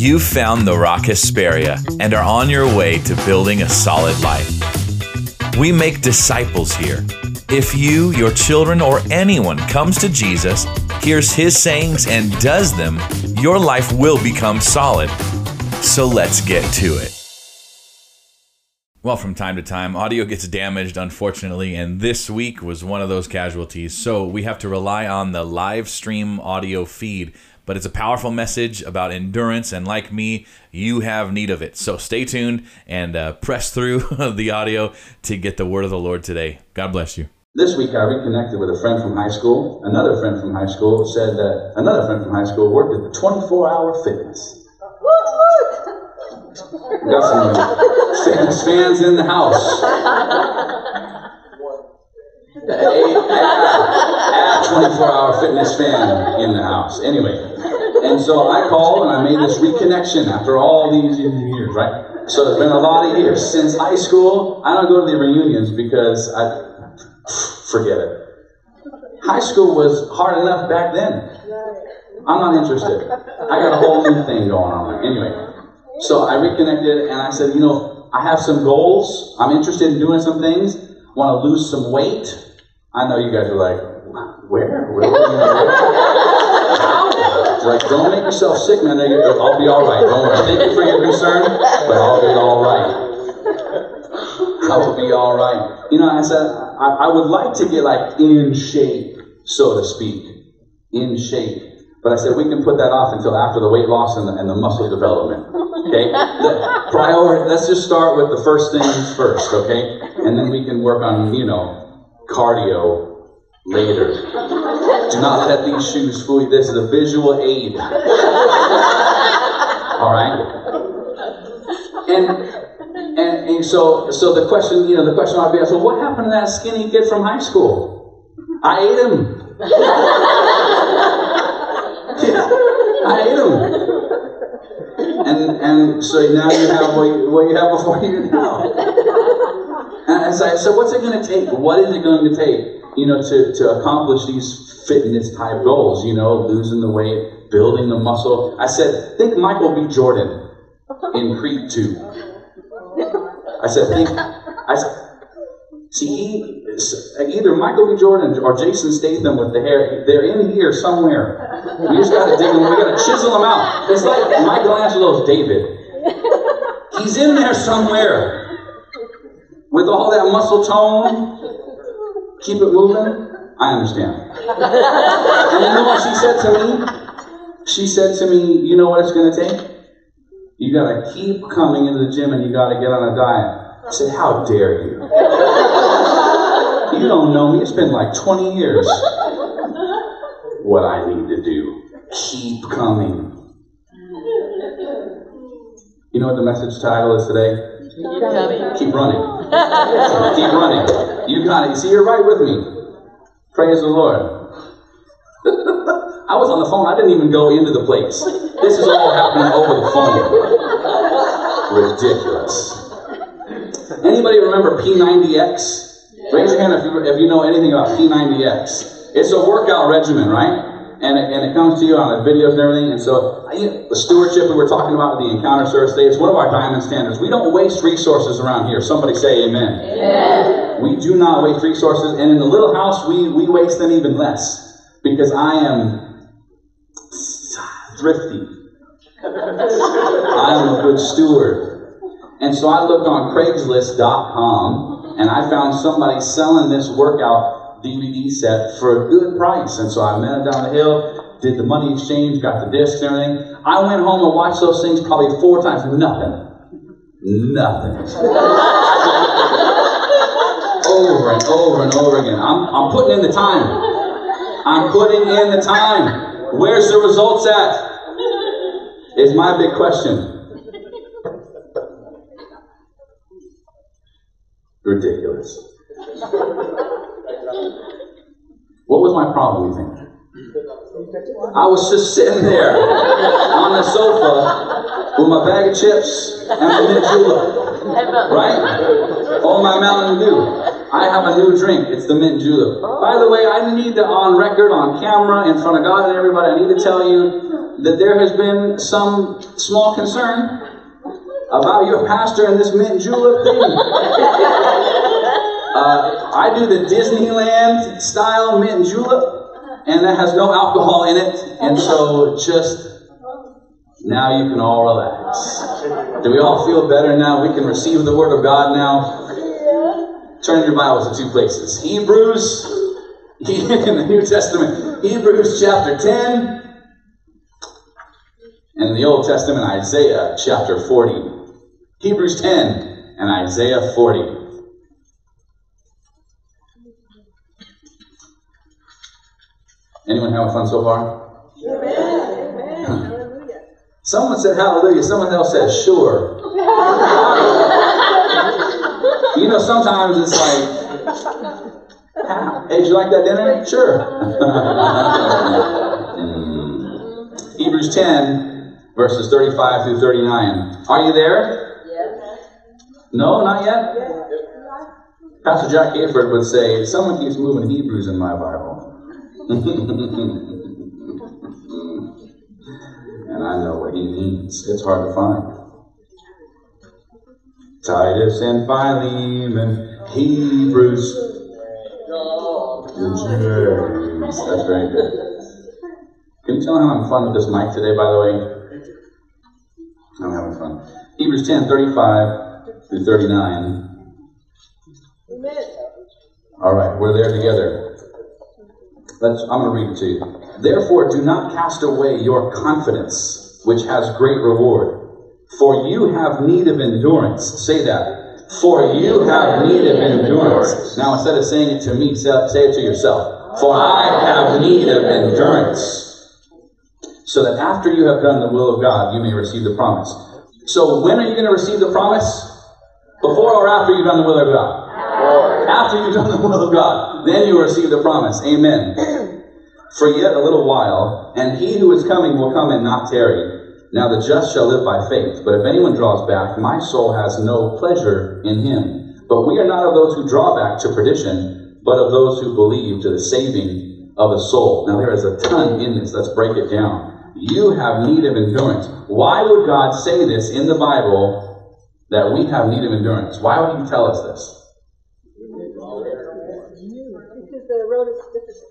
You've found the Rock Hesperia and are on your way to building a solid life. We make disciples here. If you, your children, or anyone comes to Jesus, hears his sayings, and does them, your life will become solid. So let's get to it. Well, from time to time, audio gets damaged, unfortunately, and this week was one of those casualties. So we have to rely on the live stream audio feed but it's a powerful message about endurance. And like me, you have need of it. So stay tuned and uh, press through the audio to get the word of the Lord today. God bless you. This week I reconnected with a friend from high school. Another friend from high school said that another friend from high school worked at the 24 hour fitness. Look, look! We got some fitness fans in the house. A 24 hour fitness fan in the house. Anyway, and so I called and I made this reconnection after all these years, right? So it's been a lot of years. Since high school, I don't go to the reunions because I forget it. High school was hard enough back then. I'm not interested. I got a whole new thing going on. Anyway, so I reconnected and I said, you know, I have some goals. I'm interested in doing some things. Want to lose some weight. I know you guys are like, where? where, where? Like, don't make yourself sick, man. I'll be all right. Don't worry. Thank you for your concern, but I'll be all right. I will be all right. You know, I said I, I would like to get like in shape, so to speak, in shape. But I said we can put that off until after the weight loss and the, and the muscle development. Okay, the priority. Let's just start with the first things first. Okay, and then we can work on you know cardio later. Do not let these shoes fool you. This is a visual aid. All right? And, and, and so, so the question, you know, the question ought to be asked, well, what happened to that skinny kid from high school? I ate him. I ate him. And, and so now you have what you, what you have before you now. And I said, so what's it going to take? What is it going to take? You know, to, to accomplish these fitness type goals, you know, losing the weight, building the muscle. I said, think Michael B. Jordan in Creed 2. I said, think, I said, see, he, either Michael B. Jordan or Jason Statham with the hair, they're in here somewhere. We just gotta dig them, we gotta chisel them out. It's like Michelangelo's David. He's in there somewhere. With all that muscle tone, keep it moving, I understand. and you know what she said to me? She said to me, you know what it's going to take? You got to keep coming into the gym and you got to get on a diet. I said, how dare you? you don't know me. It's been like 20 years. What I need to do, keep coming. You know what the message title is today? Keep running. Keep running. You got it. See, you're right with me. Praise the Lord. I was on the phone. I didn't even go into the place. This is all happening over the phone. Ridiculous. Anybody remember P90X? Raise your hand if you, if you know anything about P90X. It's a workout regimen, right? And it, and it comes to you on the videos and everything. And so, the stewardship that we're talking about, the encounter service today, it's one of our diamond standards. We don't waste resources around here. Somebody say amen. amen. We do not waste resources, and in the little house, we, we waste them even less because I am thrifty. I am a good steward. And so I looked on Craigslist.com and I found somebody selling this workout DVD set for a good price. And so I met him down the hill, did the money exchange, got the discs and everything. I went home and watched those things probably four times. Nothing. Nothing. over and over and over again. I'm, I'm putting in the time. I'm putting in the time. Where's the results at? Is my big question. Ridiculous. What was my problem, you think? I was just sitting there on the sofa with my bag of chips and my mint julep. Right? All my Mountain Dew. I have a new drink. It's the mint julep. By the way, I need to, on record, on camera, in front of God and everybody, I need to tell you that there has been some small concern about your pastor and this mint julep thing. Uh, I do the Disneyland style mint julep, and that has no alcohol in it, and so just now you can all relax. Do we all feel better now? We can receive the Word of God now. Turn your Bibles to two places Hebrews, in the New Testament, Hebrews chapter 10, and in the Old Testament, Isaiah chapter 40. Hebrews 10 and Isaiah 40. Anyone having fun so far? Amen. Hallelujah. Someone said hallelujah. Someone else said sure. you know, sometimes it's like, "Ah, hey, did you like that dinner? Sure. Mm. Hebrews 10, verses 35 through 39. Are you there? Yes. No, not yet? Pastor Jack Hayford would say, if someone keeps moving Hebrews in my Bible. and I know what he means. It's hard to find. Titus and Philemon, Hebrews. That's very good. Can you tell how I'm fun with this mic today, by the way? I'm having fun. Hebrews 10 35 through 39. Amen. All right, we're there together. Let's, I'm going to read it to you. Therefore, do not cast away your confidence, which has great reward. For you have need of endurance. Say that. For you have need of endurance. Now, instead of saying it to me, say say it to yourself. For I have need of endurance. So that after you have done the will of God, you may receive the promise. So, when are you going to receive the promise? Before or after you've done the will of God? After you've done the will of God, then you receive the promise. Amen. For yet a little while, and he who is coming will come and not tarry. Now the just shall live by faith. But if anyone draws back, my soul has no pleasure in him. But we are not of those who draw back to perdition, but of those who believe to the saving of the soul. Now there is a ton in this. Let's break it down. You have need of endurance. Why would God say this in the Bible that we have need of endurance? Why would he tell us this? Because the road is difficult.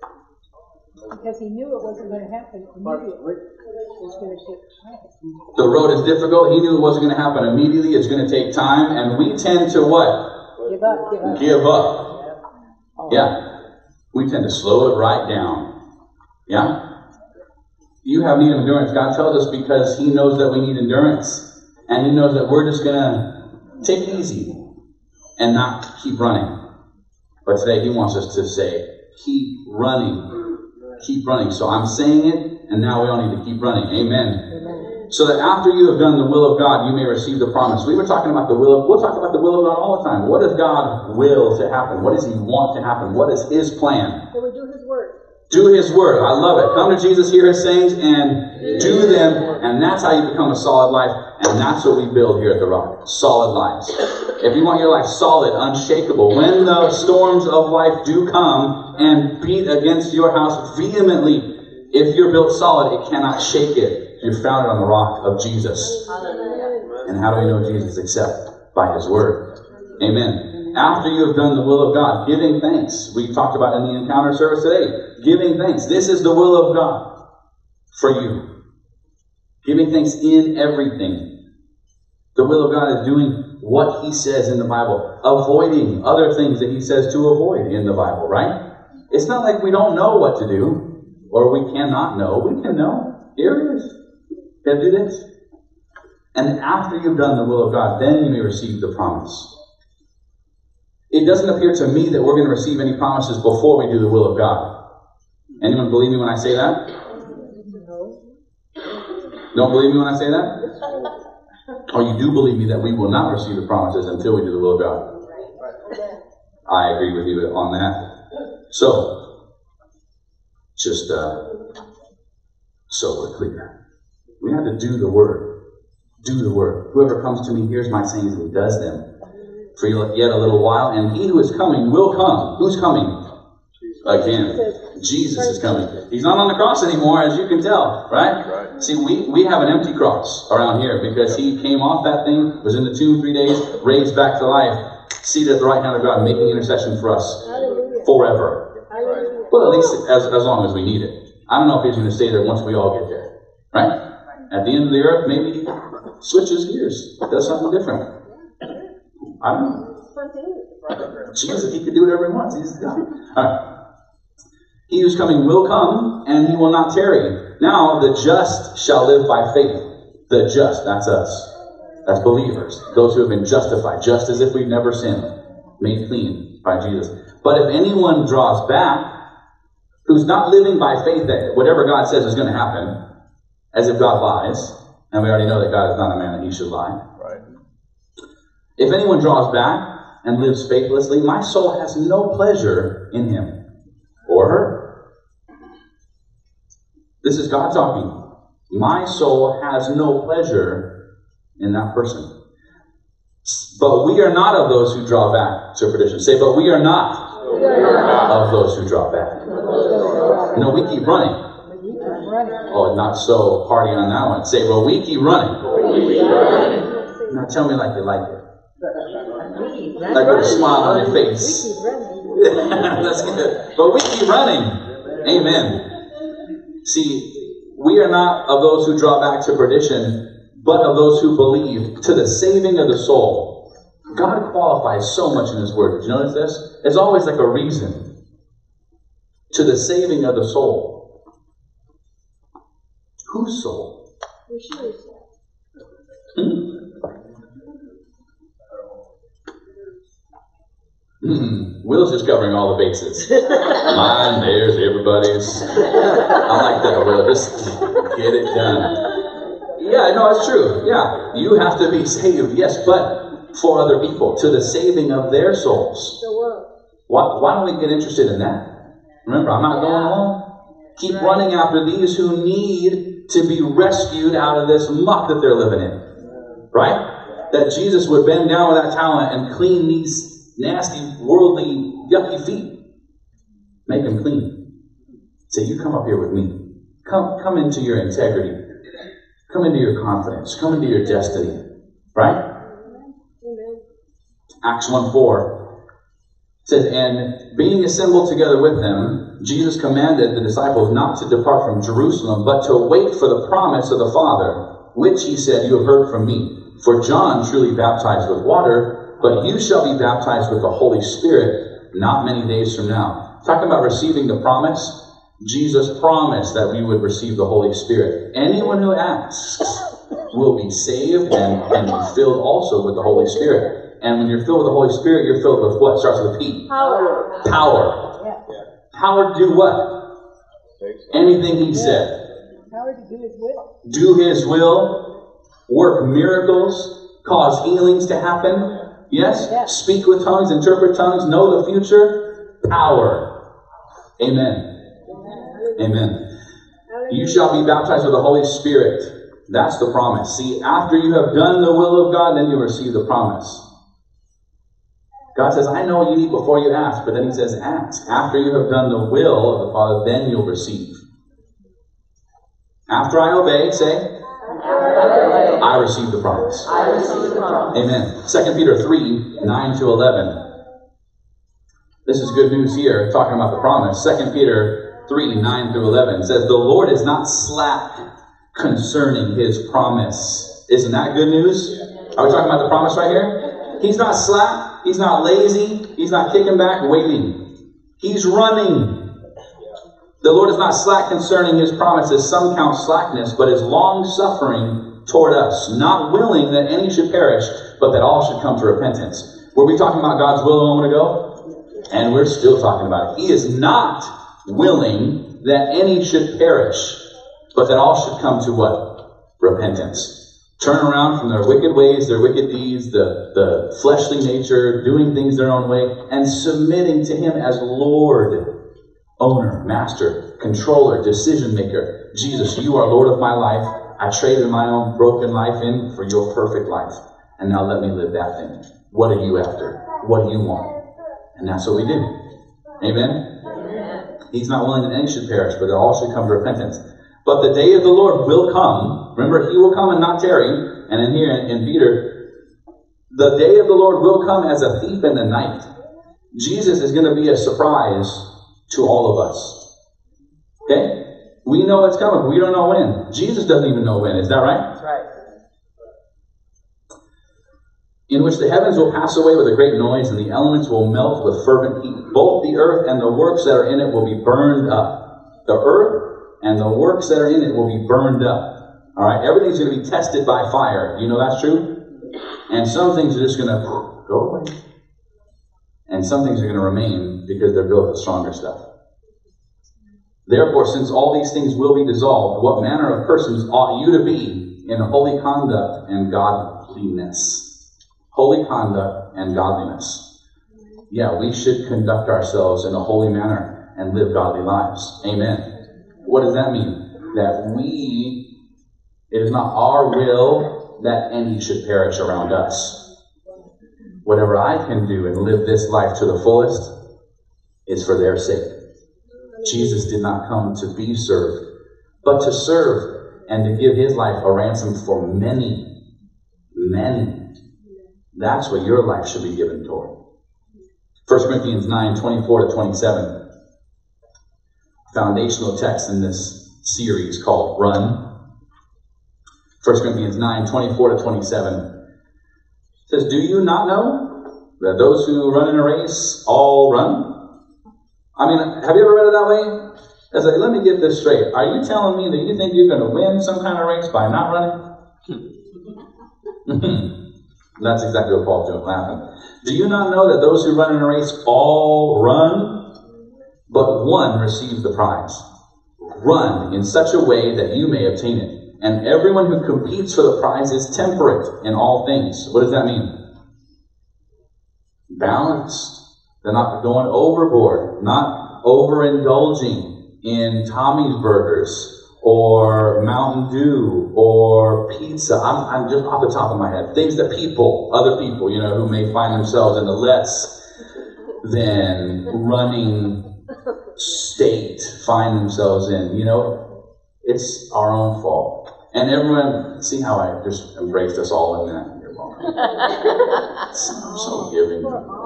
Because he knew it wasn't going to happen immediately. It going to take time. The road is difficult. He knew it wasn't going to happen immediately. It's going to take time. And we tend to what? Give up, give up. Give up. Oh. Yeah. We tend to slow it right down. Yeah? You have need of endurance. God tells us because He knows that we need endurance. And He knows that we're just going to take it easy and not keep running. But today He wants us to say, keep running. Keep running. So I'm saying it, and now we all need to keep running. Amen. So that after you have done the will of God, you may receive the promise. We were talking about the will of, we'll talk about the will of God all the time. What does God will to happen? What does He want to happen? What is His plan? So we do his word. Do His word. I love it. Come to Jesus, hear His sayings, and do them. And that's how you become a solid life. And that's what we build here at The Rock. Solid lives. If you want your life solid, unshakable, when the storms of life do come and beat against your house vehemently, if you're built solid, it cannot shake it. You're founded on the rock of Jesus. And how do we know Jesus except by His Word? Amen. After you have done the will of God, giving thanks. We talked about in the encounter service today. Giving thanks. This is the will of God for you. Giving thanks in everything. The will of God is doing what He says in the Bible, avoiding other things that He says to avoid in the Bible, right? It's not like we don't know what to do or we cannot know. We can know. Is. Gotta do this. And after you've done the will of God, then you may receive the promise. It doesn't appear to me that we're going to receive any promises before we do the will of God. Anyone believe me when I say that? No. Don't believe me when I say that? Or you do believe me that we will not receive the promises until we do the will of God? I agree with you on that. So, just uh, so we're clear. We have to do the word. Do the word. Whoever comes to me hears my sayings and does them. for yet a little while, and he who is coming will come. Who's coming? Again. Jesus is coming. He's not on the cross anymore, as you can tell, right? Right. See, we, we have an empty cross around here because he came off that thing, was in the tomb three days, raised back to life, seated at the right hand of God, making intercession for us forever. Hallelujah. Well, at least as, as long as we need it. I don't know if he's going to stay there once we all get there, right? At the end of the earth, maybe he switches gears, does something different. I don't know. Spontaneous. Jesus, he could do whatever he wants. He's God. All right. He who's coming will come, and he will not tarry. Now the just shall live by faith. The just, that's us. That's believers. Those who have been justified, just as if we've never sinned, made clean by Jesus. But if anyone draws back, who's not living by faith that whatever God says is going to happen, as if God lies, and we already know that God is not a man that he should lie. Right. If anyone draws back and lives faithlessly, my soul has no pleasure in him This is God talking. My soul has no pleasure in that person. But we are not of those who draw back to perdition. Say, but we are not of those who draw back. No, we keep running. Oh, not so party on that one. Say, well, we keep running. Now tell me like you like it. Like with a smile on your face. That's good. But we keep running. Amen. See, we are not of those who draw back to perdition, but of those who believe to the saving of the soul. God qualifies so much in His Word. Did you notice this? It's always like a reason. To the saving of the soul. Whose soul? Your shoes. Hmm. Hmm. Will's just covering all the bases. Mine, theirs, everybody's. I like that, Will. Just get it done. Yeah, no, it's true. Yeah, you have to be saved, yes, but for other people, to the saving of their souls. The world. Why, why don't we get interested in that? Remember, I'm not going alone. Keep running after these who need to be rescued out of this muck that they're living in. Right? That Jesus would bend down with that talent and clean these nasty, worldly, yucky feet. Make them clean. Say, you come up here with me. Come, come into your integrity. Come into your confidence. Come into your destiny. Right? Amen. Acts 1 4 says, And being assembled together with them, Jesus commanded the disciples not to depart from Jerusalem, but to wait for the promise of the Father, which he said, You have heard from me. For John truly baptized with water, but you shall be baptized with the Holy Spirit not many days from now. Talking about receiving the promise, Jesus promised that we would receive the Holy Spirit. Anyone who asks will be saved and, and be filled also with the Holy Spirit. And when you're filled with the Holy Spirit, you're filled with what? Starts with P. Power. Power. Yeah. Power to do what? Anything he said. Power to do his will. Do his will, work miracles, cause healings to happen. Yes? Yeah. Speak with tongues, interpret tongues, know the future. Power. Amen. Amen. You shall be baptized with the Holy Spirit. That's the promise. See, after you have done the will of God, then you receive the promise. God says, I know what you need before you ask, but then He says, ask. After you have done the will of the Father, then you'll receive. After I obey, say, I receive the promise. Amen. 2 Peter 3 9 to 11. This is good news here, talking about the promise. 2 Peter 3 9 through 11 says, The Lord is not slack concerning his promise. Isn't that good news? Are we talking about the promise right here? He's not slack. He's not lazy. He's not kicking back, waiting. He's running. The Lord is not slack concerning his promises. Some count slackness, but is long suffering toward us, not willing that any should perish, but that all should come to repentance. Were we talking about God's will a moment ago? And we're still talking about it. He is not willing that any should perish, but that all should come to what? Repentance. Turn around from their wicked ways, their wicked deeds, the, the fleshly nature, doing things their own way, and submitting to Him as Lord, owner, master, controller, decision maker. Jesus, you are Lord of my life. I traded my own broken life in for your perfect life. And now let me live that thing. What are you after? What do you want? And that's what we do. Amen? He's not willing that any should perish, but that all should come to repentance. But the day of the Lord will come. Remember, he will come and not tarry. And in here, in Peter, the day of the Lord will come as a thief in the night. Jesus is going to be a surprise to all of us. Okay? We know it's coming, but we don't know when. Jesus doesn't even know when. Is that right? That's right. in which the heavens will pass away with a great noise, and the elements will melt with fervent heat. Both the earth and the works that are in it will be burned up. The earth and the works that are in it will be burned up. All right, everything's going to be tested by fire. You know that's true. And some things are just going to go away, and some things are going to remain because they're built with stronger stuff. Therefore, since all these things will be dissolved, what manner of persons ought you to be in holy conduct and godliness? holy conduct, and godliness. Yeah, we should conduct ourselves in a holy manner and live godly lives. Amen. What does that mean? That we, it is not our will that any should perish around us. Whatever I can do and live this life to the fullest is for their sake. Jesus did not come to be served, but to serve and to give his life a ransom for many, many. That's what your life should be given toward. 1 Corinthians 9 24 to 27. Foundational text in this series called Run. 1 Corinthians 9 24 to 27 says, Do you not know that those who run in a race all run? I mean, have you ever read it that way? It's like, let me get this straight. Are you telling me that you think you're going to win some kind of race by not running? That's exactly what Paul's doing, laughing. Do you not know that those who run in a race all run, but one receives the prize? Run in such a way that you may obtain it. And everyone who competes for the prize is temperate in all things. What does that mean? Balanced. They're not going overboard, not overindulging in Tommy's burgers or Mountain Dew or pizza. I'm, I'm just off the top of my head. Things that people, other people, you know, who may find themselves in a less than running state find themselves in. You know, it's our own fault. And everyone, see how I just embraced us all in that? So giving,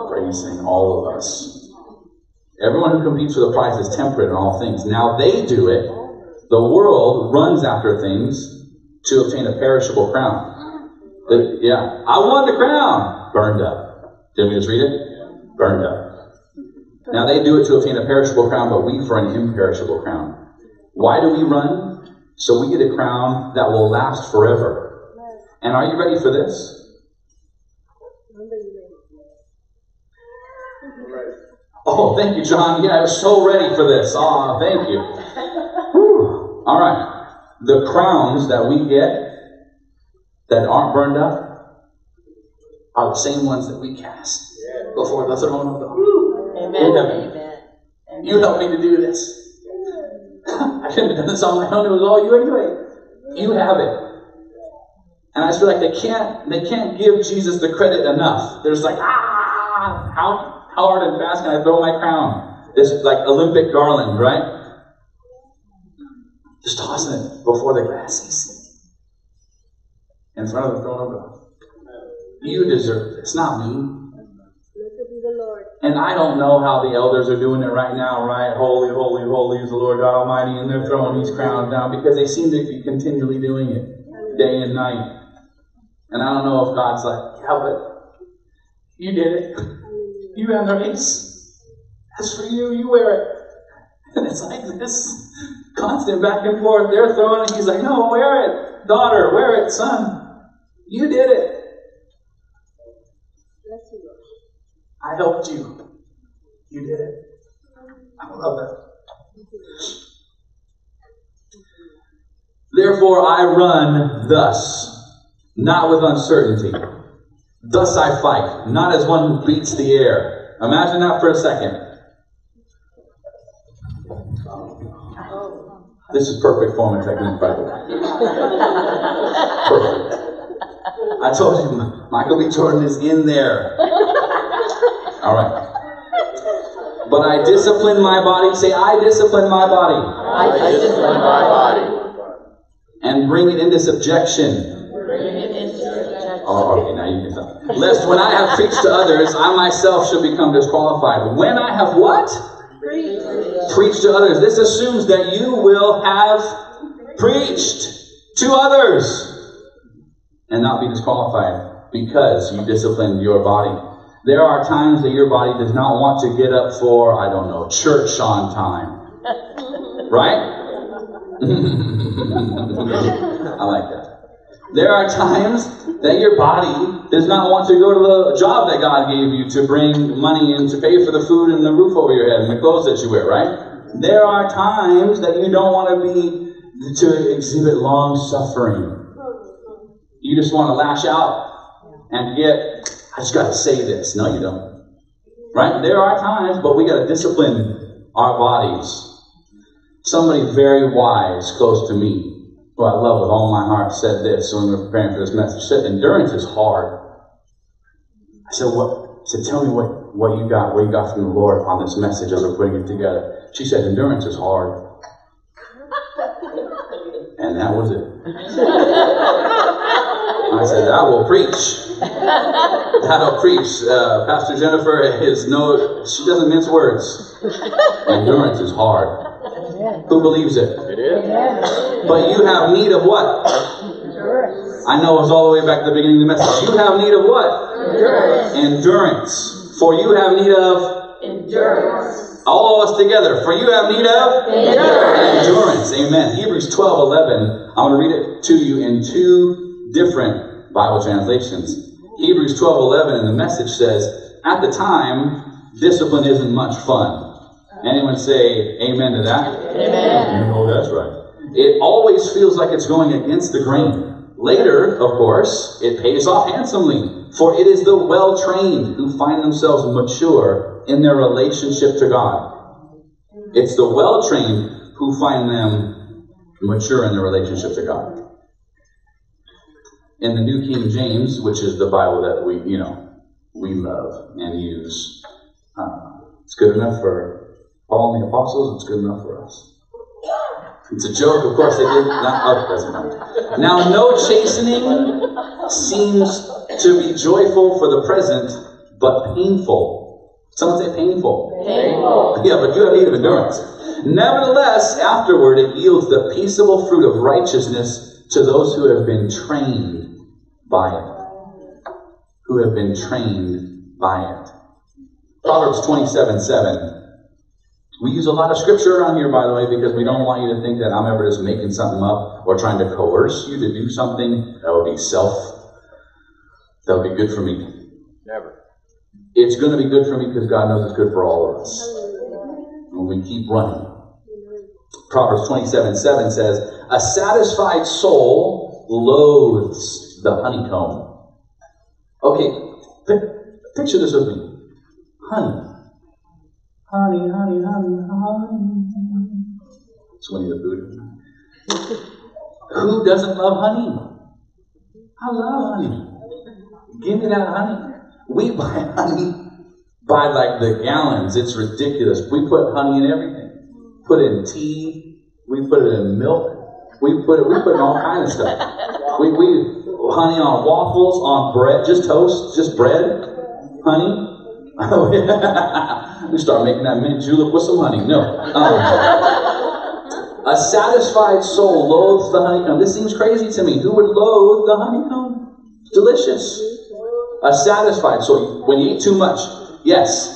praising all of us. Everyone who competes for the prize is temperate in all things. Now they do it the world runs after things to obtain a perishable crown. The, yeah, I want the crown. Burned up. Did we just read it? Burned up. Now they do it to obtain a perishable crown, but we for an imperishable crown. Why do we run? So we get a crown that will last forever. And are you ready for this? Oh, thank you, John. Yeah, I was so ready for this. Oh, thank you. Whew. All right. The crowns that we get that aren't burned up are the same ones that we cast before the throne of God. Amen. Amen. You helped me to do this. I couldn't have done this on my own. It was all you anyway. You have it. And I just feel like they can't they can't give Jesus the credit enough. They're like, ah, how how hard and fast can I throw my crown? This like Olympic garland, right? Just tossing it before the seat. In front of the throne of God. You deserve this, not me. And I don't know how the elders are doing it right now, right? Holy, holy, holy is the Lord God Almighty, and they're throwing these crowns down because they seem to be continually doing it day and night. And I don't know if God's like, yeah, but you did it. You ran the race. That's for you. You wear it. And it's like this constant back and forth. They're throwing it. He's like, no, wear it. Daughter, wear it. Son, you did it. I helped you. You did it. I love that. Therefore I run thus, not with uncertainty. Thus I fight, not as one who beats the air. Imagine that for a second. This is perfect form and technique, by the way. Perfect. I told you, Michael B. Jordan is in there. All right. But I discipline my body. Say, I discipline my body. I discipline my body. And bring it into subjection. Oh, okay, now you can stop. Lest when I have preached to others, I myself should become disqualified. When I have what? Preached to others. This assumes that you will have preached to others and not be disqualified because you disciplined your body. There are times that your body does not want to get up for, I don't know, church on time. Right? I like that. There are times that your body does not want to go to the job that God gave you to bring money in to pay for the food and the roof over your head and the clothes that you wear, right? There are times that you don't want to be to exhibit long suffering. You just want to lash out and get, I just got to say this. No, you don't. Right? There are times, but we got to discipline our bodies. Somebody very wise, close to me, who I love with all my heart, said this when we were preparing for this message. Said, Endurance is hard. I said, What? I said, Tell me what, what you got, what you got from the Lord on this message as we're putting it together. She said, Endurance is hard. And that was it. I said, I will preach. That'll preach. Uh, Pastor Jennifer is no, she doesn't mince words. Endurance is hard. Who believes it? It is. But you have need of what? I know it's all the way back to the beginning of the message. You have need of what? Endurance. Endurance. For you have need of Endurance. all of us together. For you have need of endurance. Amen. Hebrews 12 11. I'm going to read it to you in two different Bible translations. Hebrews 12 11 and the message says, At the time, discipline isn't much fun. Anyone say amen to that? Amen. You know that's right. It always feels like it's going against the grain. Later, of course, it pays off handsomely, for it is the well trained who find themselves mature in their relationship to God. It's the well trained who find them mature in their relationship to God. In the New King James, which is the Bible that we, you know, we love and use, uh, it's good enough for Paul and the apostles. It's good enough for us. It's a joke, of course they did. Not, oh, doesn't matter. Now, no chastening seems to be joyful for the present, but painful. Someone say painful. Painful. Yeah, but you have need of endurance. Nevertheless, afterward it yields the peaceable fruit of righteousness to those who have been trained by it. Who have been trained by it. Proverbs 27 7. We use a lot of scripture around here, by the way, because we don't want you to think that I'm ever just making something up or trying to coerce you to do something that would be self, that would be good for me. Never. It's going to be good for me because God knows it's good for all of us. When we keep running. Proverbs 27 7 says, A satisfied soul loathes the honeycomb. Okay, pi- picture this with me. Honey. Honey, honey, honey, honey. It's Winnie the Pooh. Who doesn't love honey? I love honey. Give me that honey. We buy honey by like the gallons. It's ridiculous. We put honey in everything. Put it in tea. We put it in milk. We put it. We put it in all kind of stuff. We we honey on waffles, on bread, just toast, just bread, honey. we start making that mint julep with some honey. No. Um, a satisfied soul loathes the honeycomb. This seems crazy to me. Who would loathe the honeycomb? Delicious. A satisfied soul. When you eat too much, yes.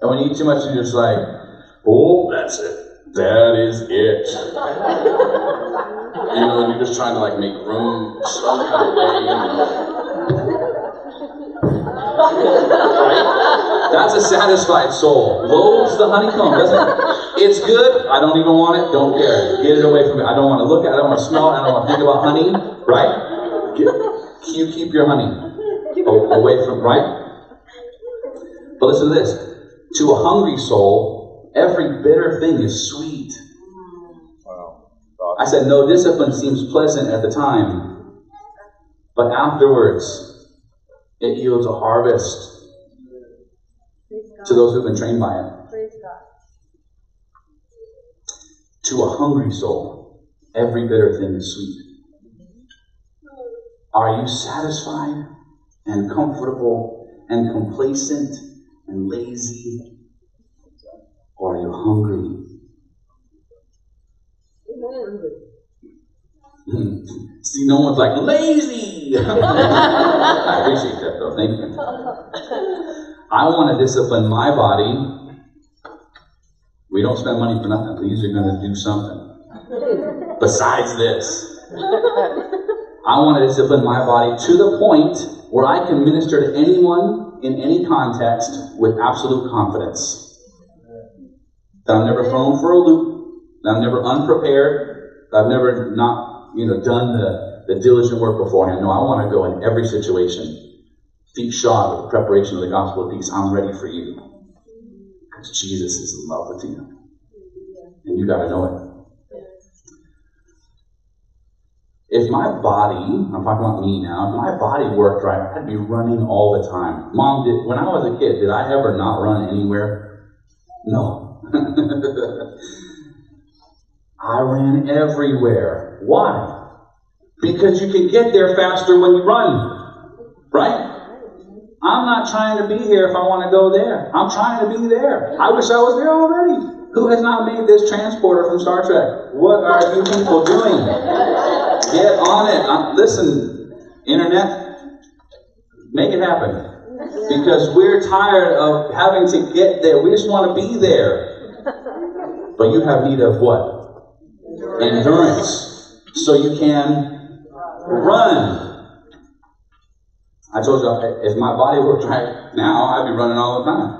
And when you eat too much, you're just like, oh, that's it. That is it. You know, and you're just trying to like make room some kind of way. You know. Right? That's a satisfied soul. Loathes the honeycomb, doesn't it? It's good. I don't even want it. Don't care. Get it away from me. I don't want to look at it. I don't want to smell it. I don't want to think about honey. Right? Get, you keep your honey away from, right? But listen to this. To a hungry soul, every bitter thing is sweet. Wow. I said, no discipline seems pleasant at the time, But afterwards, it yields a harvest to those who've been trained by it. To a hungry soul, every bitter thing is sweet. Are you satisfied and comfortable and complacent and lazy? Or are you hungry? See, no one's like, lazy! I appreciate that though, thank you. I want to discipline my body. We don't spend money for nothing. These are going to do something besides this. I want to discipline my body to the point where I can minister to anyone in any context with absolute confidence. That I'm never thrown for a loop, that I'm never unprepared, that I've never not, you know, done the, the diligent work beforehand. No, I want to go in every situation, feet shod with the preparation of the gospel of peace. I'm ready for you. Because Jesus is in love with you. And you got to know it. If my body, I'm talking about me now, if my body worked right, I'd be running all the time. Mom, did when I was a kid, did I ever not run anywhere? No. I ran everywhere. Why? Because you can get there faster when you run. Right? I'm not trying to be here if I want to go there. I'm trying to be there. I wish I was there already. Who has not made this transporter from Star Trek? What are you people doing? Get on it. Um, listen, internet, make it happen. Because we're tired of having to get there. We just want to be there. But you have need of what? Endurance. So you can run. I told you, if my body worked right now, I'd be running all the time.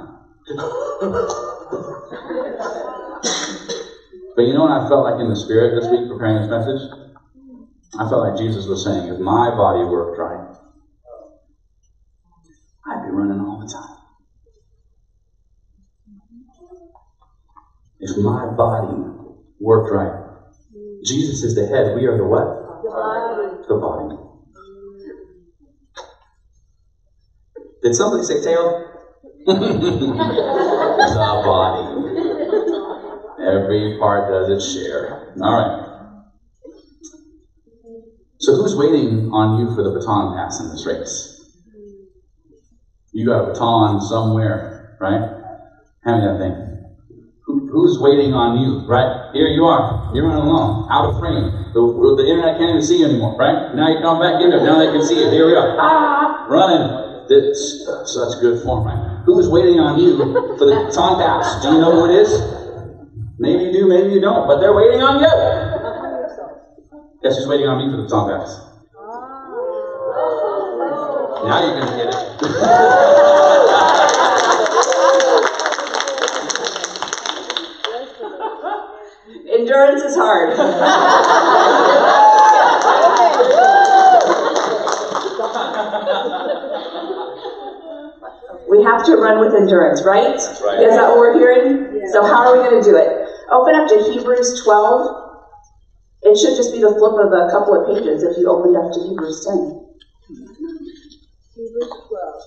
But you know what I felt like in the spirit this week preparing this message? I felt like Jesus was saying, if my body worked right, I'd be running all the time. If my body worked right, Jesus is the head, we are the what? The body. The body. Did somebody say tail? the body. Every part does its share. All right. So who's waiting on you for the baton pass in this race? You got a baton somewhere, right? Hand me that thing. Who, who's waiting on you, right? Here you are. You're running along, out of frame. The, the internet can't even see you anymore, right? Now you come back in there. Now they can see you. Here we are. Ah, running. That's such good form, right? Who's waiting on you for the baton pass? Do you know who it is? Maybe you do, maybe you don't, but they're waiting on you. Guess who's waiting on me for the baton pass? Now you're gonna get it. Endurance is hard. we have to run with endurance, right? Right. Is that what we're hearing? So how are we going to do it? Open up to Hebrews 12. It should just be the flip of a couple of pages if you opened up to Hebrews 10. Hebrews 12.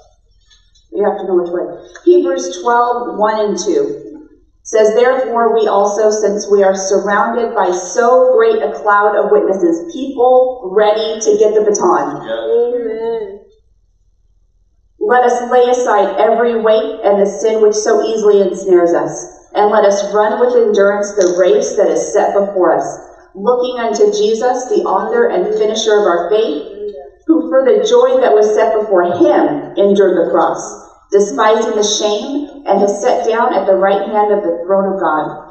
You have to know which way. Hebrews 12, 1 and 2 says, Therefore, we also, since we are surrounded by so great a cloud of witnesses, people ready to get the baton, Amen. let us lay aside every weight and the sin which so easily ensnares us, and let us run with endurance the race that is set before us, looking unto Jesus, the author and finisher of our faith, who for the joy that was set before him endured the cross, despising the shame, and has sat down at the right hand of the throne of God.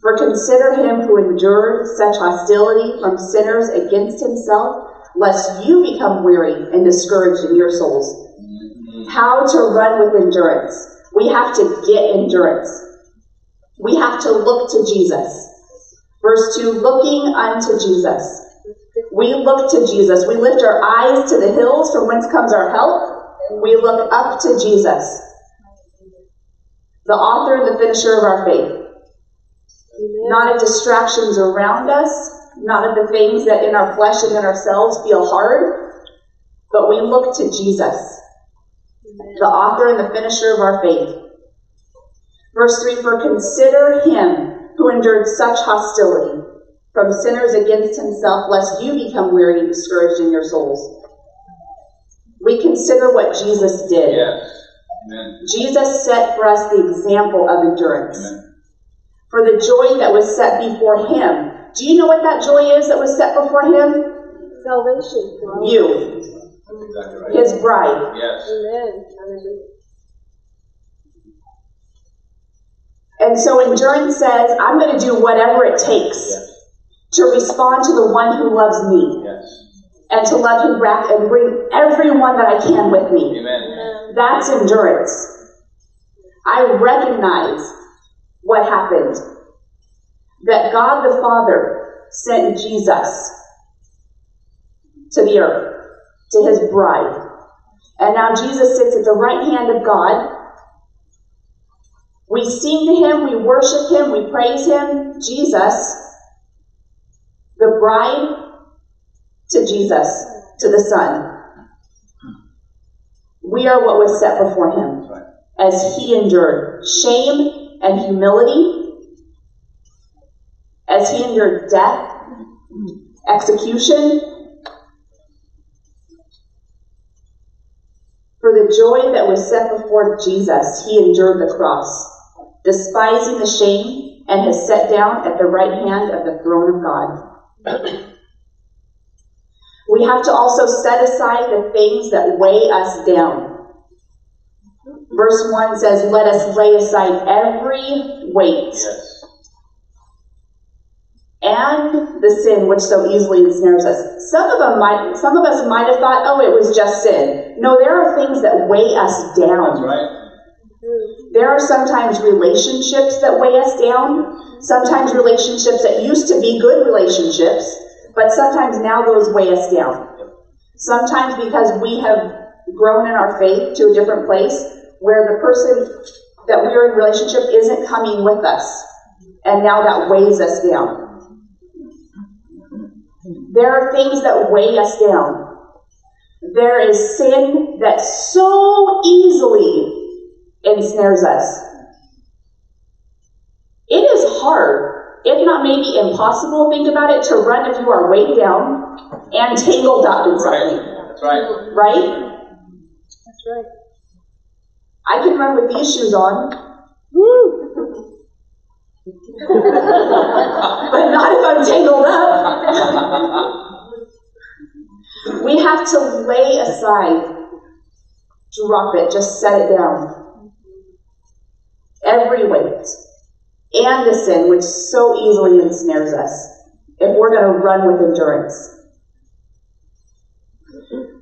For consider him who endured such hostility from sinners against himself, lest you become weary and discouraged in your souls. How to run with endurance. We have to get endurance. We have to look to Jesus. Verse 2 looking unto Jesus. We look to Jesus. We lift our eyes to the hills from whence comes our help. We look up to Jesus, the author and the finisher of our faith. Amen. Not at distractions around us, not at the things that in our flesh and in ourselves feel hard, but we look to Jesus, the author and the finisher of our faith. Verse 3 For consider him who endured such hostility from sinners against himself, lest you become weary and discouraged in your souls. We consider what Jesus did. Yes. Amen. Jesus set for us the example of endurance. Amen. For the joy that was set before him. Do you know what that joy is that was set before him? Salvation. You, exactly right. his bride. Yes. Amen. Hallelujah. And so endurance says, I'm going to do whatever it takes Yes. to respond to the one who loves me Yes. And to love him back and bring everyone that I can with me. Amen. That's endurance. I recognize what happened. That God the Father sent Jesus to the earth, to his bride. And now Jesus sits at the right hand of God. We sing to him, we worship him, we praise him. Jesus, the bride to Jesus, to the Son. We are what was set before him as he endured shame and humility, as he endured death, execution, for the joy that was set before Jesus, he endured the cross, despising the shame, and has sat down at the right hand of the throne of God. We have to also set aside the things that weigh us down. Verse 1 says, Let us lay aside every weight Yes. and the sin which so easily ensnares us. Some of them might some of us might have thought, oh, it was just sin. No, there are things that weigh us down. right. There are sometimes relationships that weigh us down. Sometimes relationships that used to be good relationships, but sometimes now those weigh us down. Sometimes because we have grown in our faith to a different place where the person that we're in relationship isn't coming with us. And now that weighs us down. There are things that weigh us down. There is sin that so easily ensnares us. It is hard, if not maybe impossible, think about it, to run if you are weighed down and tangled up in Right. something, That's right. right? That's right. I can run with these shoes on, Woo! but not if I'm tangled up. we have to lay aside, drop it, just set it down. Every weight and the sin which so easily ensnares us if we're going to run with endurance.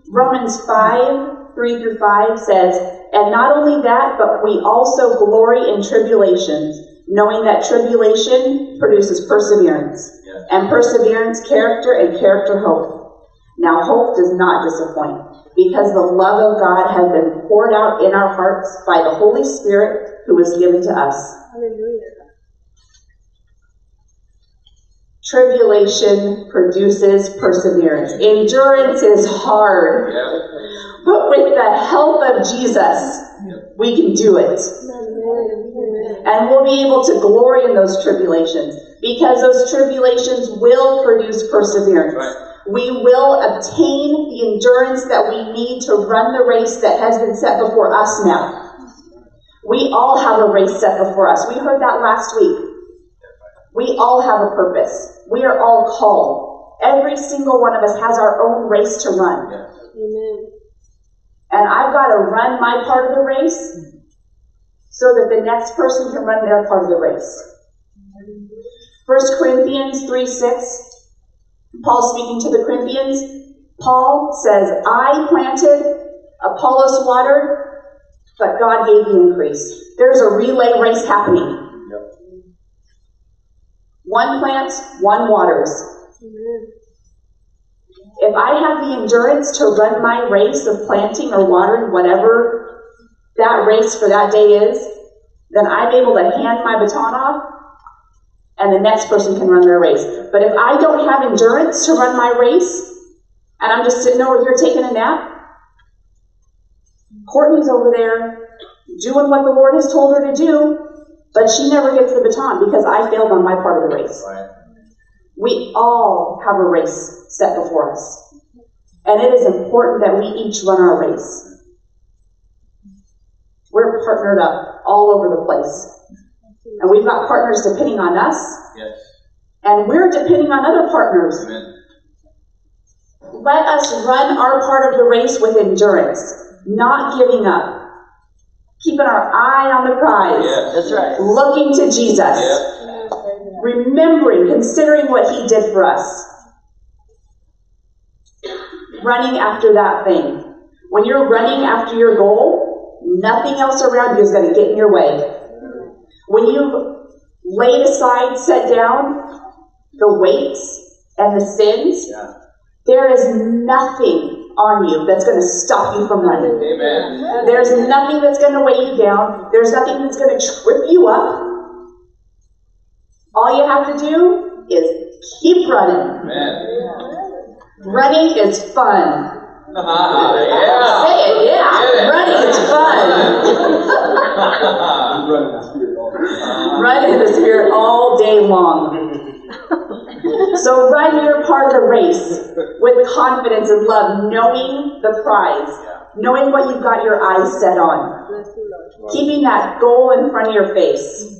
Romans 5 3 through 5 says, And not only that, but we also glory in tribulations, knowing that tribulation produces perseverance, Yes. and perseverance, character, and character, hope. Now, hope does not disappoint, because the love of God has been poured out in our hearts by the Holy Spirit who was given to us. Hallelujah. Tribulation produces perseverance. Endurance is hard, but with the help of Jesus, we can do it. And we'll be able to glory in those tribulations because those tribulations will produce perseverance. Right. We will obtain the endurance that we need to run the race that has been set before us now. We all have a race set before us. We heard that last week. We all have a purpose. We are all called. Every single one of us has our own race to run. Amen. And I've got to run my part of the race so that the next person can run their part of the race. 1 Corinthians 3 6, Paul speaking to the Corinthians, Paul says, I planted, Apollos watered, but God gave the increase. There's a relay race happening. Yep. One plants, one waters. If I have the endurance to run my race of planting or watering, whatever that race for that day is, then I'm able to hand my baton off and the next person can run their race. But if I don't have endurance to run my race and I'm just sitting over here taking a nap, Courtney's over there doing what the Lord has told her to do, but she never gets the baton because I failed on my part of the race. Right. We all have a race set before us. And it is important that we each run our race. We're partnered up all over the place. And we've got partners depending on us, Yes. and we're depending on other partners. Amen. Let us run our part of the race with endurance, not giving up, keeping our eye on the prize, Yes. That's right. looking to Jesus, Yep. remembering, considering what He did for us, running after that thing. When you're running after your goal, nothing else around you is going to get in your way. When you laid aside, set down the weights and the sins, Yeah. there is nothing on you that's going to stop you from running. Amen. There's nothing that's going to weigh you down. There's nothing that's going to trip you up. All you have to do is keep running. Amen. Running is fun. Ah, yeah. Say it, yeah. Yeah. Running is fun. Run in the spirit all day long. So run your part of the race with confidence and love, knowing the prize, knowing what you've got your eyes set on, Bless you, Lord. keeping that goal in front of your face.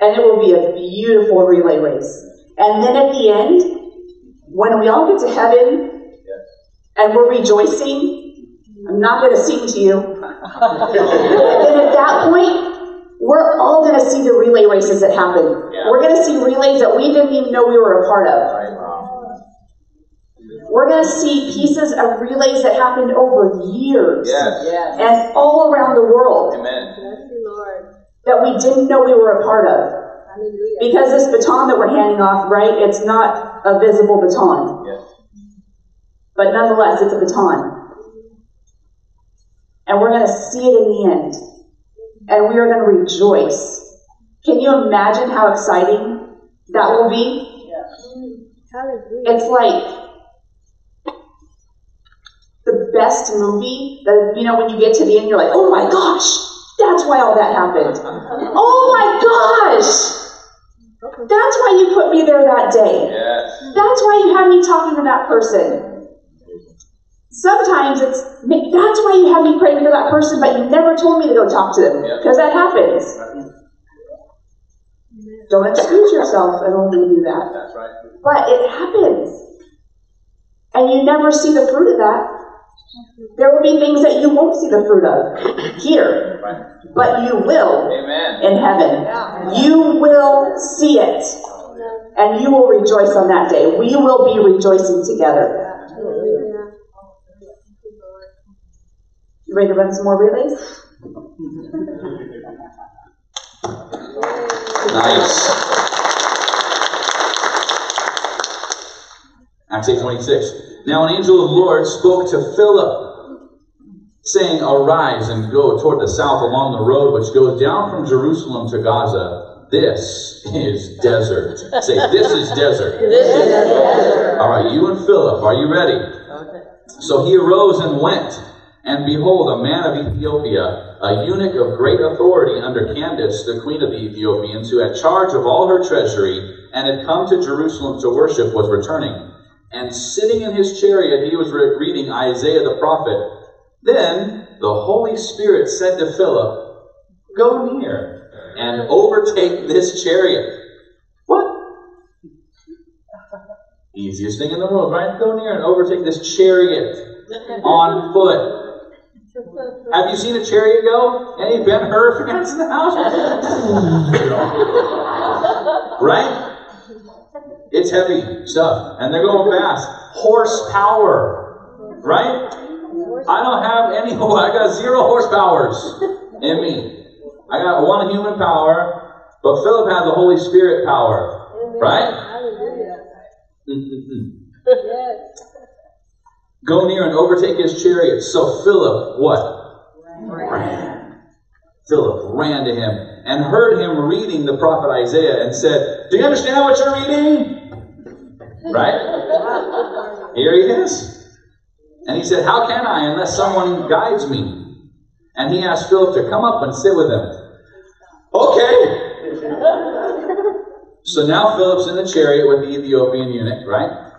And it will be a beautiful relay race. And then at the end, when we all get to heaven and we're rejoicing, I'm not going to sing to you. then at that point, we're all going to see the relay races that happen. Yeah. We're going to see relays that we didn't even know we were a part of. Right. Wow. We're going to see pieces of relays that happened over years Yes. Yes. and all around the world Amen. Bless you, Lord. that we didn't know we were a part of. Hallelujah. Because this baton that we're handing off, right, it's not a visible baton. Yes. But nonetheless, it's a baton. And we're going to see it in the end. And we are going to rejoice. Can you imagine how exciting that will be? Hallelujah. It's like the best movie that, you know, when you get to the end, you're like, oh my gosh, that's why all that happened. Oh my gosh, that's why you put me there that day. Yes. That's why you had me talking to that person. Sometimes it's that's why you have me praying for that person, but you never told me to go talk to them Yeah. because that happens. Don't excuse yourself and only do that. That's right. But it happens. And you never see the fruit of that. There will be things that you won't see the fruit of here, but you will Amen. in heaven. You will see it. And you will rejoice on that day. We will be rejoicing together. Hallelujah. You ready to run some more relays? Nice. Acts 8.26. Now an angel of the Lord spoke to Philip, saying, Arise and go toward the south along the road which goes down from Jerusalem to Gaza. This is desert. Say, this is desert. This is desert. All right, you and Philip, are you ready? Okay. So he arose and went, and behold, a man of Ethiopia, a eunuch of great authority under Candace, the queen of the Ethiopians, who had charge of all her treasury, and had come to Jerusalem to worship, was returning. And sitting in his chariot, he was reading Isaiah the prophet. Then the Holy Spirit said to Philip, Go near and overtake this chariot. What? Easiest thing in the world, right? Go near and overtake this chariot on foot. Have you seen a chariot go? Any Ben Hur fans in the house? right? It's heavy stuff, and they're going fast. Horsepower, right? I don't have any. I got zero horsepowers in me. I got one human power, but Philip has the Holy Spirit power, right? Hallelujah. Yes. Go near and overtake his chariot. So Philip, what? Ran. Philip ran to him and heard him reading the prophet Isaiah and said, Do you understand what you're reading? Right? Here he is. And he said, How can I unless someone guides me? And he asked Philip to come up and sit with him. Okay. so now Philip's in the chariot with the Ethiopian eunuch, right?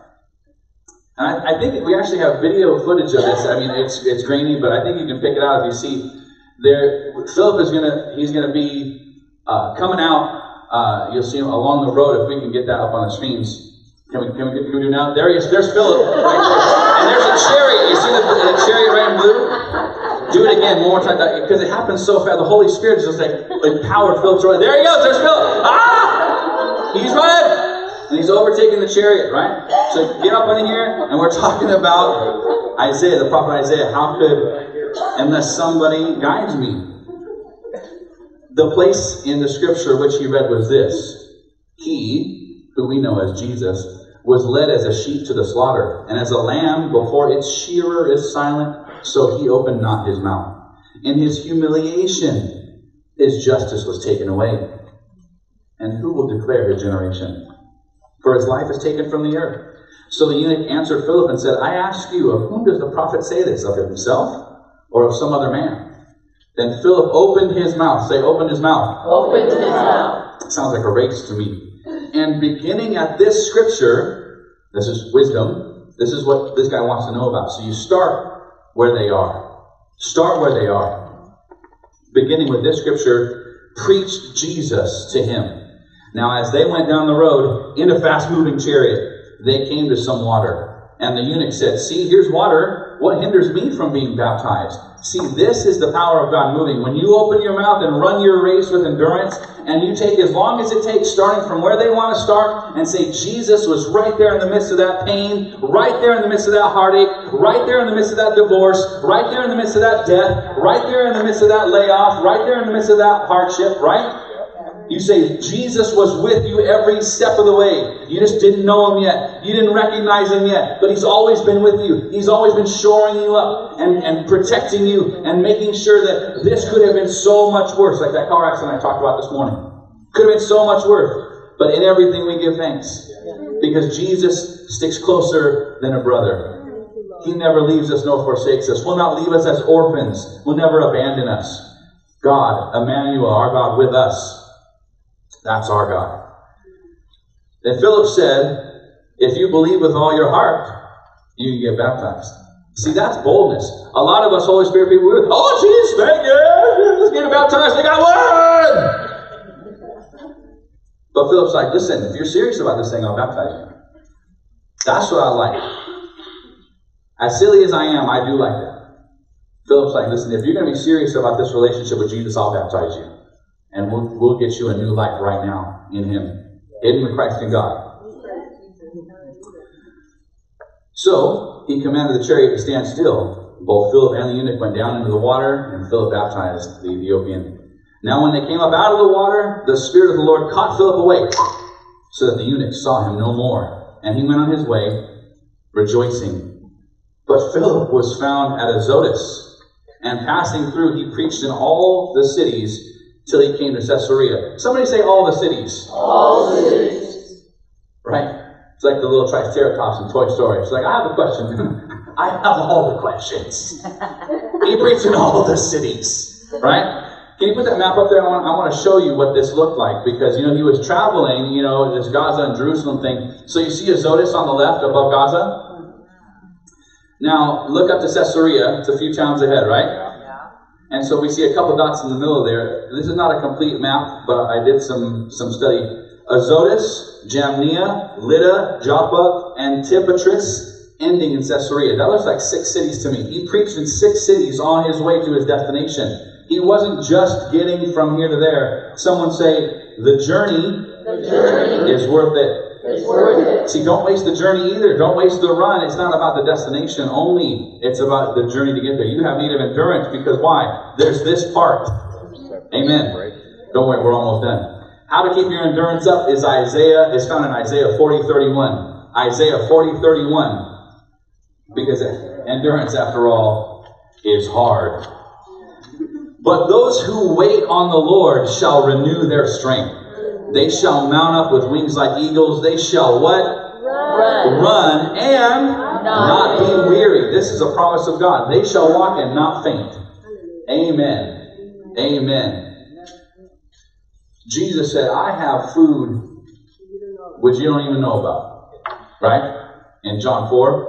And I, I, think we actually have video footage of this. I mean, it's it's grainy, but I think you can pick it out if you see there. Philip is gonna he's gonna be uh, coming out. Uh, you'll see him along the road if we can get that up on the screens. Can we, can we, can we do now? There he is. There's Philip right there. And there's a chariot. You see the, the chariot right in blue? Do it again one more time because it happens so fast. The Holy Spirit is just like empowered Philip. There he goes. There's Philip. Ah! He's running and he's overtaking the chariot, right? So get up in here, and we're talking about Isaiah, the prophet Isaiah. How could, unless somebody guides me? The place in the scripture which he read was this He, who we know as Jesus, was led as a sheep to the slaughter, and as a lamb before its shearer is silent, so he opened not his mouth. In his humiliation, his justice was taken away. And who will declare his generation? For his life is taken from the earth. So the eunuch answered Philip and said, I ask you, of whom does the prophet say this? Of himself or of some other man? Then Philip opened his mouth. Say, opened his mouth. Opened his mouth. Sounds like a race to me. And beginning at this scripture, this is wisdom. This is what this guy wants to know about. So you start where they are. Start where they are. Beginning with this scripture, preach Jesus to him. Now, as they went down the road in a fast moving chariot, they came to some water. And the eunuch said, See, here's water. What hinders me from being baptized? See, this is the power of God moving. When you open your mouth and run your race with endurance, and you take as long as it takes, starting from where they want to start, and say, Jesus was right there in the midst of that pain, right there in the midst of that heartache, right there in the midst of that divorce, right there in the midst of that death, right there in the midst of that layoff, right there in the midst of that hardship, right? You say Jesus was with you every step of the way. You just didn't know him yet. You didn't recognize him yet. But he's always been with you. He's always been shoring you up and, and protecting you and making sure that this could have been so much worse, like that car accident I talked about this morning. Could have been so much worse. But in everything we give thanks. Because Jesus sticks closer than a brother. He never leaves us nor forsakes us. Will not leave us as orphans. Will never abandon us. God, Emmanuel, our God with us that's our God. Then Philip said, If you believe with all your heart, you can get baptized. See, that's boldness. A lot of us Holy Spirit people, we're, oh, Jesus, thank you. Let's get baptized. They got one. But Philip's like, listen, if you're serious about this thing, I'll baptize you. That's what I like. As silly as I am, I do like that. Philip's like, listen, if you're going to be serious about this relationship with Jesus, I'll baptize you and we'll, we'll get you a new life right now in Him, hidden with Christ in God. So he commanded the chariot to stand still. Both Philip and the eunuch went down into the water, and Philip baptized the Ethiopian. Now, when they came up out of the water, the Spirit of the Lord caught Philip away, so that the eunuch saw him no more, and he went on his way, rejoicing. But Philip was found at Azotus, and passing through, he preached in all the cities till he came to Caesarea. Somebody say all the cities. All the cities. Right? It's like the little Triceratops in Toy Story. It's like, I have a question. I have all the questions. he preached in all the cities. Right? Can you put that map up there? I want, I want to show you what this looked like because, you know, he was traveling, you know, this Gaza and Jerusalem thing. So you see Azotus on the left above Gaza? Mm-hmm. Now, look up to Caesarea. It's a few towns ahead, right? And so we see a couple dots in the middle there. This is not a complete map, but I did some, some study. Azotus, Jamnia, Lydda, Joppa, Antipatris, ending in Caesarea. That looks like six cities to me. He preached in six cities on his way to his destination. He wasn't just getting from here to there. Someone say, the journey, the journey is worth it. It's worth it. See, don't waste the journey either. Don't waste the run. It's not about the destination only. It's about the journey to get there. You have need of endurance because why? There's this part. Amen. Don't worry, we're almost done. How to keep your endurance up is Isaiah, is found in Isaiah 40, 31. Isaiah 40, 31. Because endurance, after all, is hard. But those who wait on the Lord shall renew their strength. They shall mount up with wings like eagles. They shall what? Run. Run and not be weary. This is a promise of God. They shall walk and not faint. Amen. Amen. Jesus said, I have food which you don't even know about. Right? In John 4.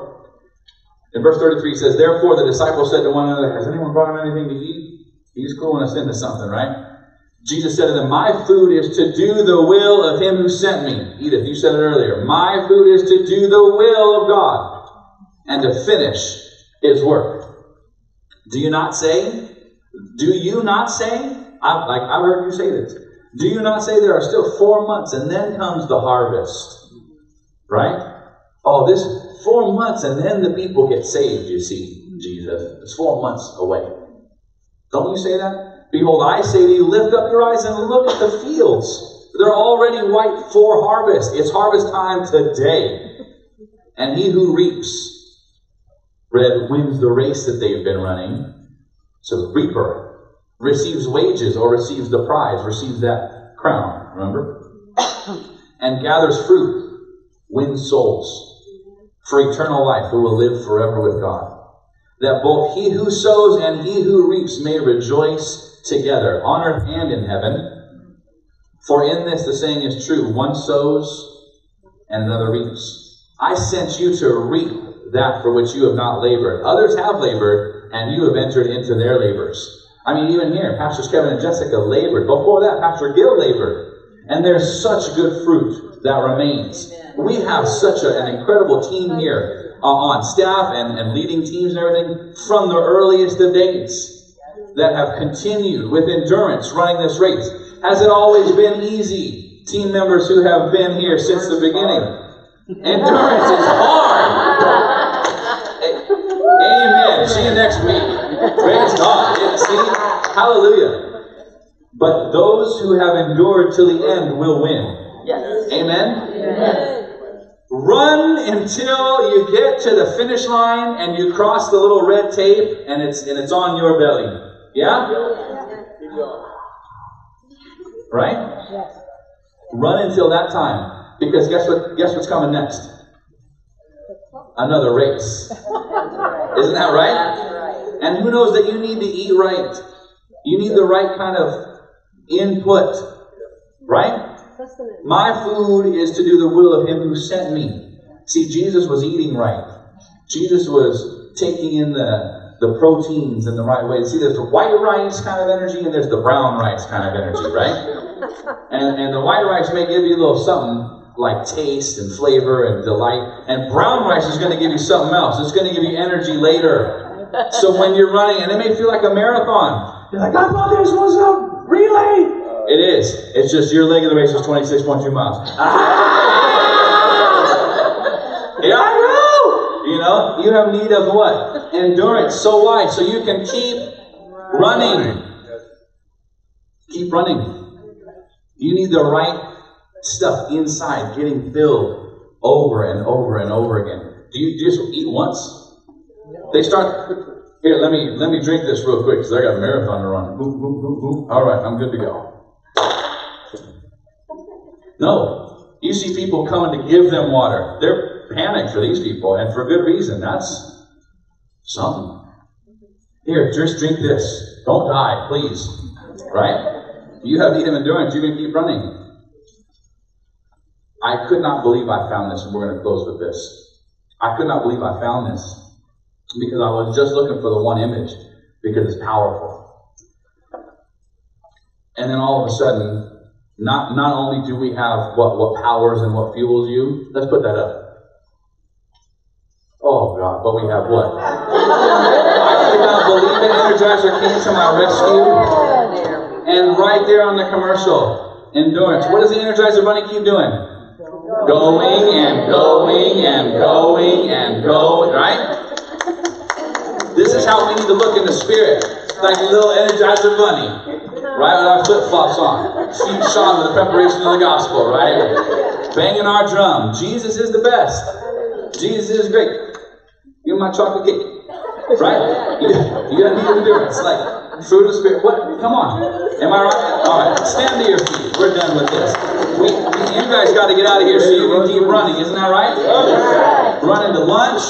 In verse 33 it says, Therefore the disciples said to one another, Has anyone brought him anything to eat? He's cluing us into something, right? Jesus said to them, My food is to do the will of him who sent me. Edith, you said it earlier. My food is to do the will of God and to finish his work. Do you not say? Do you not say? I, like I've heard you say this. Do you not say there are still four months and then comes the harvest? Right? Oh, this four months and then the people get saved, you see, Jesus. It's four months away. Don't you say that? Behold, I say to you, lift up your eyes and look at the fields. They're already white for harvest. It's harvest time today. And he who reaps, red, wins the race that they've been running. So, the reaper receives wages or receives the prize, receives that crown, remember? and gathers fruit, wins souls for eternal life who will live forever with God. That both he who sows and he who reaps may rejoice together on earth and in heaven. For in this the saying is true one sows and another reaps. I sent you to reap that for which you have not labored. Others have labored, and you have entered into their labors. I mean, even here, Pastors Kevin and Jessica labored. Before that, Pastor Gil labored. And there's such good fruit that remains. We have such a, an incredible team here uh, on staff and, and leading teams and everything from the earliest of days that have continued with endurance running this race. Has it always been easy? Team members who have been here since the beginning. Endurance is hard. Amen. See you next week. Praise God. See? Hallelujah. But those who have endured till the end will win. Yes. Amen. Yes. Run until you get to the finish line and you cross the little red tape and it's and it's on your belly. Yeah? Right? Run until that time. Because guess what guess what's coming next? Another race. Isn't that right? And who knows that you need to eat right? You need the right kind of input. Right? My food is to do the will of him who sent me. See, Jesus was eating right. Jesus was taking in the, the proteins in the right way. See, there's the white rice kind of energy and there's the brown rice kind of energy, right? And, and the white rice may give you a little something like taste and flavor and delight. And brown rice is going to give you something else. It's going to give you energy later. So when you're running, and it may feel like a marathon, you're like, I thought this was a relay. Uh. It is. It's just your leg of the race is 26.2 miles I know. You have need of what? Endurance. So why? So you can keep running. Keep running. You need the right stuff inside, getting filled over and over and over again. Do you just eat once? They start. Here, let me let me drink this real quick because I got a marathon to run. Boop, boop, boop, boop. All right, I'm good to go. No, you see people coming to give them water. They're panicked for these people, and for good reason. That's something. Here, just drink this. Don't die, please. Right? You have need of endurance. You can keep running. I could not believe I found this, and we're going to close with this. I could not believe I found this because I was just looking for the one image because it's powerful. And then all of a sudden, not not only do we have what what powers and what fuels you, let's put that up. But we have what? I could not believe it. Energizer came to my rescue. And right there on the commercial, endurance. What does the Energizer Bunny keep doing? Going and going and going and going, right? This is how we need to look in the spirit. Like a little Energizer Bunny, right? With our flip flops on. Feet shod with the preparation of the gospel, right? Banging our drum. Jesus is the best. Jesus is great. You're my chocolate cake. Right? You, gotta need endurance. Like fruit of the spirit. What? Come on. Am I right? Alright. Stand to your feet. We're done with this. We, we- you guys got to get out of here so you can keep running. Isn't that right? Running to lunch.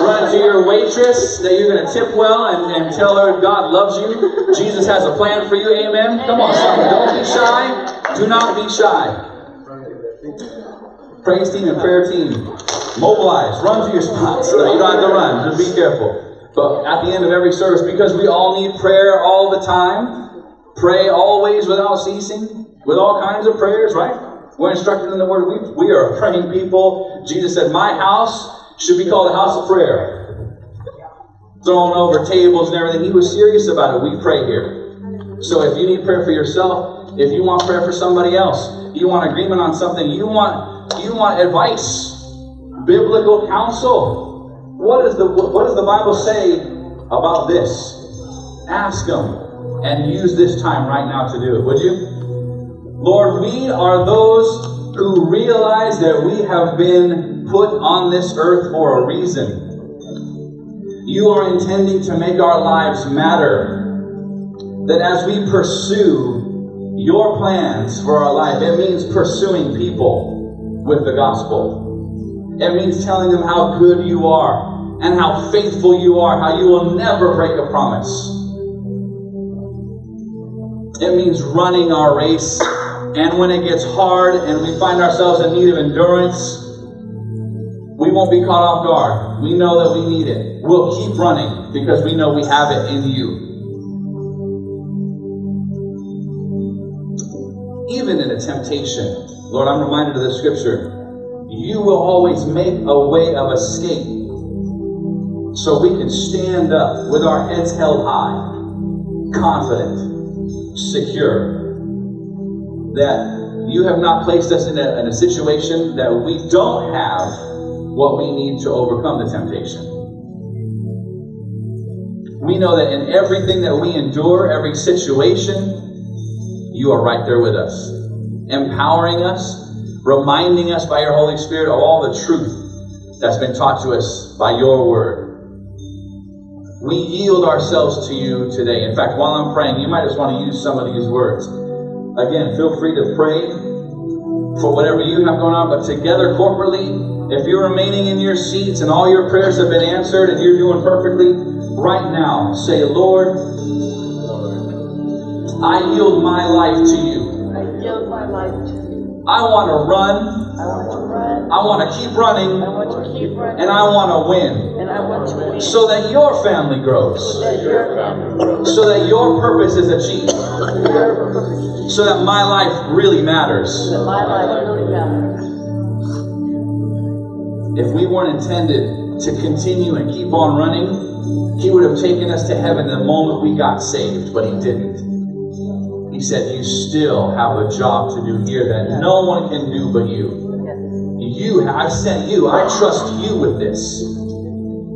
Run to your waitress that you're to tip well and, and tell her God loves you. Jesus has a plan for you. Amen. Come on, son. Don't be shy. Do not be shy. Praise team and prayer team. Mobilize. Run to your spots. You don't have to run. Just be careful. But at the end of every service, because we all need prayer all the time, pray always without ceasing, with all kinds of prayers, right? We're instructed in the Word. We, we are praying people. Jesus said, My house should be called a house of prayer. Thrown over tables and everything. He was serious about it. We pray here. So if you need prayer for yourself, if you want prayer for somebody else, you want agreement on something, you want you want advice, biblical counsel. What is the what does the Bible say about this? Ask them and use this time right now to do it, would you? Lord, we are those who realize that we have been put on this earth for a reason. You are intending to make our lives matter. That as we pursue your plans for our life, it means pursuing people with the gospel. It means telling them how good you are and how faithful you are, how you will never break a promise. It means running our race, and when it gets hard and we find ourselves in need of endurance, we won't be caught off guard. We know that we need it. We'll keep running because we know we have it in you. Even in a temptation, Lord, I'm reminded of the scripture. You will always make a way of escape so we can stand up with our heads held high, confident, secure, that you have not placed us in a, in a situation that we don't have what we need to overcome the temptation. We know that in everything that we endure, every situation, you are right there with us, empowering us, reminding us by your Holy Spirit of all the truth that's been taught to us by your word. We yield ourselves to you today. In fact, while I'm praying, you might just want to use some of these words. Again, feel free to pray for whatever you have going on, but together corporately, if you're remaining in your seats and all your prayers have been answered and you're doing perfectly, right now say, Lord, I yield my life to you. I yield my life to you. I want to run. I want to run. I want to keep running. I want to keep running. And I want to win. And I want to win. So that your family grows. that your family grows. So that your purpose is achieved. So that my life really matters. That my life really matters. If we weren't intended to continue and keep on running, He would have taken us to heaven the moment we got saved, but He didn't. He said, You still have a job to do here that no one can do but you. You, I sent you. I trust you with this.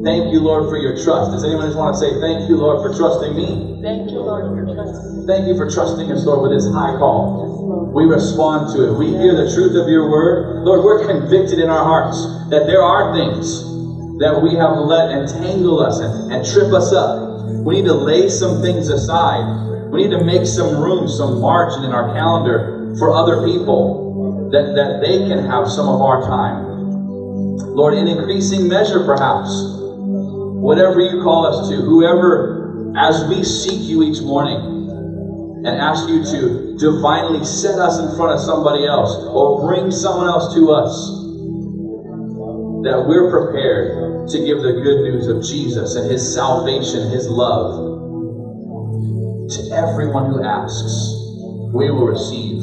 Thank you, Lord, for your trust. Does anyone just want to say, Thank you, Lord, for trusting me? Thank you, Lord, for trusting. Thank you for trusting us, Lord, with this high call. We respond to it. We hear the truth of your word. Lord, we're convicted in our hearts that there are things that we have let entangle us and, and trip us up. We need to lay some things aside. We need to make some room, some margin in our calendar for other people that, that they can have some of our time. Lord, in increasing measure, perhaps, whatever you call us to, whoever, as we seek you each morning, and ask you to divinely set us in front of somebody else or bring someone else to us, that we're prepared to give the good news of Jesus and His salvation, His love to everyone who asks. We will receive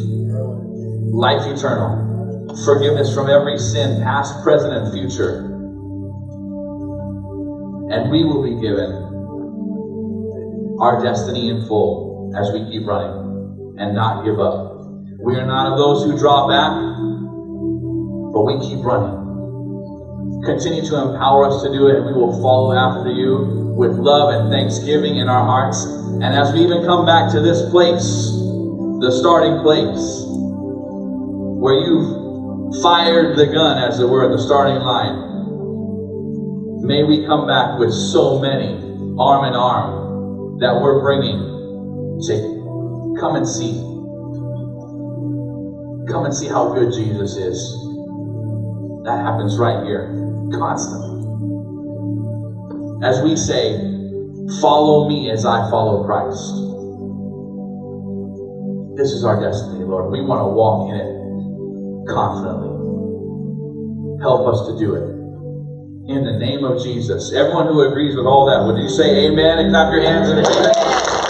life eternal, forgiveness from every sin, past, present, and future. And we will be given our destiny in full as we keep running and not give up. We are not of those who draw back, but we keep running. Continue to empower us to do it, and we will follow after you with love and thanksgiving in our hearts. And as we even come back to this place, the starting place, where you've fired the gun, as it were, at the starting line, may we come back with so many, arm in arm, that we're bringing to come and see. Come and see how good Jesus is. That happens right here, constantly. as we say, Follow me as I follow Christ. This is our destiny, Lord. We want to walk in it confidently. Help us to do it. In the name of Jesus. Everyone who agrees with all that, would you say amen and clap your hands and amen?